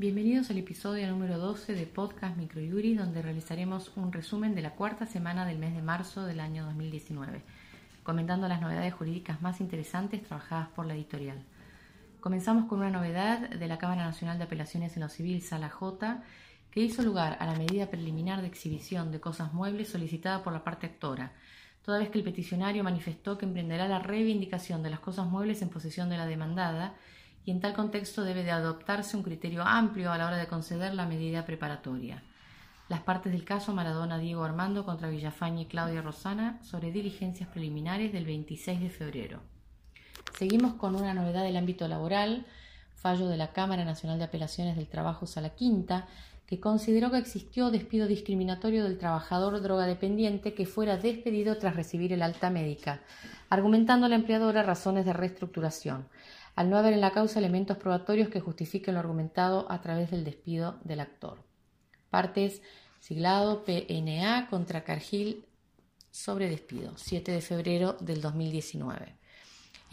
Bienvenidos al episodio número 12 de Podcast Microyuri, donde realizaremos un resumen de la cuarta semana del mes de marzo del año 2019, comentando las novedades jurídicas más interesantes trabajadas por la editorial. Comenzamos con una novedad de la Cámara Nacional de Apelaciones en lo Civil, Sala J, que hizo lugar a la medida preliminar de exhibición de cosas muebles solicitada por la parte actora, toda vez que el peticionario manifestó que emprenderá la reivindicación de las cosas muebles en posesión de la demandada y en tal contexto debe de adoptarse un criterio amplio a la hora de conceder la medida preparatoria. Las partes del caso Maradona Diego Armando contra Villafañe y Claudia Rosana sobre diligencias preliminares del 26 de febrero. Seguimos con una novedad del ámbito laboral, fallo de la Cámara Nacional de Apelaciones del Trabajo Sala Quinta, que consideró que existió despido discriminatorio del trabajador drogadependiente que fuera despedido tras recibir el alta médica, argumentando la empleadora razones de reestructuración al no haber en la causa elementos probatorios que justifiquen lo argumentado a través del despido del actor. Partes siglado PNA contra Cargill sobre despido, 7 de febrero del 2019.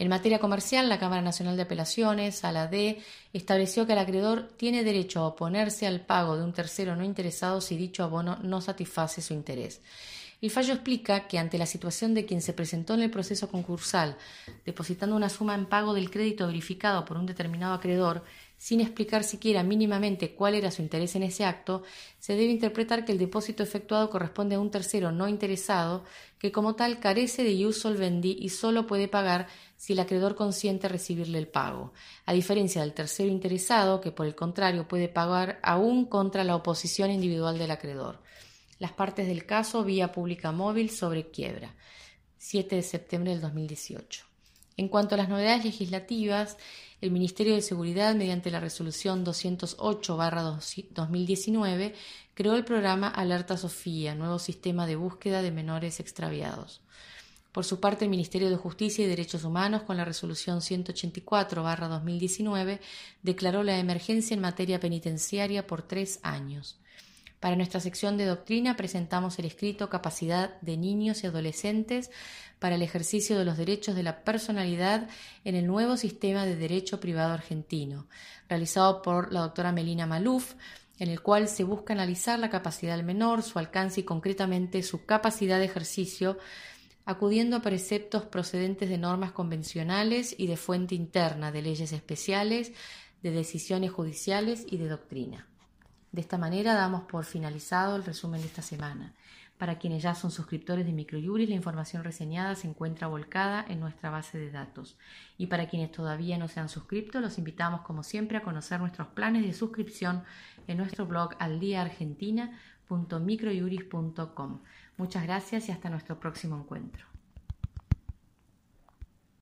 En materia comercial, la Cámara Nacional de Apelaciones, a la D, estableció que el acreedor tiene derecho a oponerse al pago de un tercero no interesado si dicho abono no satisface su interés. El fallo explica que ante la situación de quien se presentó en el proceso concursal depositando una suma en pago del crédito verificado por un determinado acreedor, sin explicar siquiera mínimamente cuál era su interés en ese acto, se debe interpretar que el depósito efectuado corresponde a un tercero no interesado que como tal carece de ius solvendi y solo puede pagar si el acreedor consiente recibirle el pago, a diferencia del tercero interesado que por el contrario puede pagar aún contra la oposición individual del acreedor las partes del caso vía pública móvil sobre quiebra, 7 de septiembre del 2018. En cuanto a las novedades legislativas, el Ministerio de Seguridad, mediante la resolución 208-2019, creó el programa Alerta Sofía, nuevo sistema de búsqueda de menores extraviados. Por su parte, el Ministerio de Justicia y Derechos Humanos, con la resolución 184-2019, declaró la emergencia en materia penitenciaria por tres años. Para nuestra sección de doctrina presentamos el escrito Capacidad de niños y adolescentes para el ejercicio de los derechos de la personalidad en el nuevo sistema de derecho privado argentino, realizado por la doctora Melina Maluf, en el cual se busca analizar la capacidad del menor, su alcance y concretamente su capacidad de ejercicio, acudiendo a preceptos procedentes de normas convencionales y de fuente interna, de leyes especiales, de decisiones judiciales y de doctrina. De esta manera damos por finalizado el resumen de esta semana. Para quienes ya son suscriptores de Microjuris, la información reseñada se encuentra volcada en nuestra base de datos. Y para quienes todavía no se han suscrito, los invitamos como siempre a conocer nuestros planes de suscripción en nuestro blog aldiaargentina.microjuris.com. Muchas gracias y hasta nuestro próximo encuentro.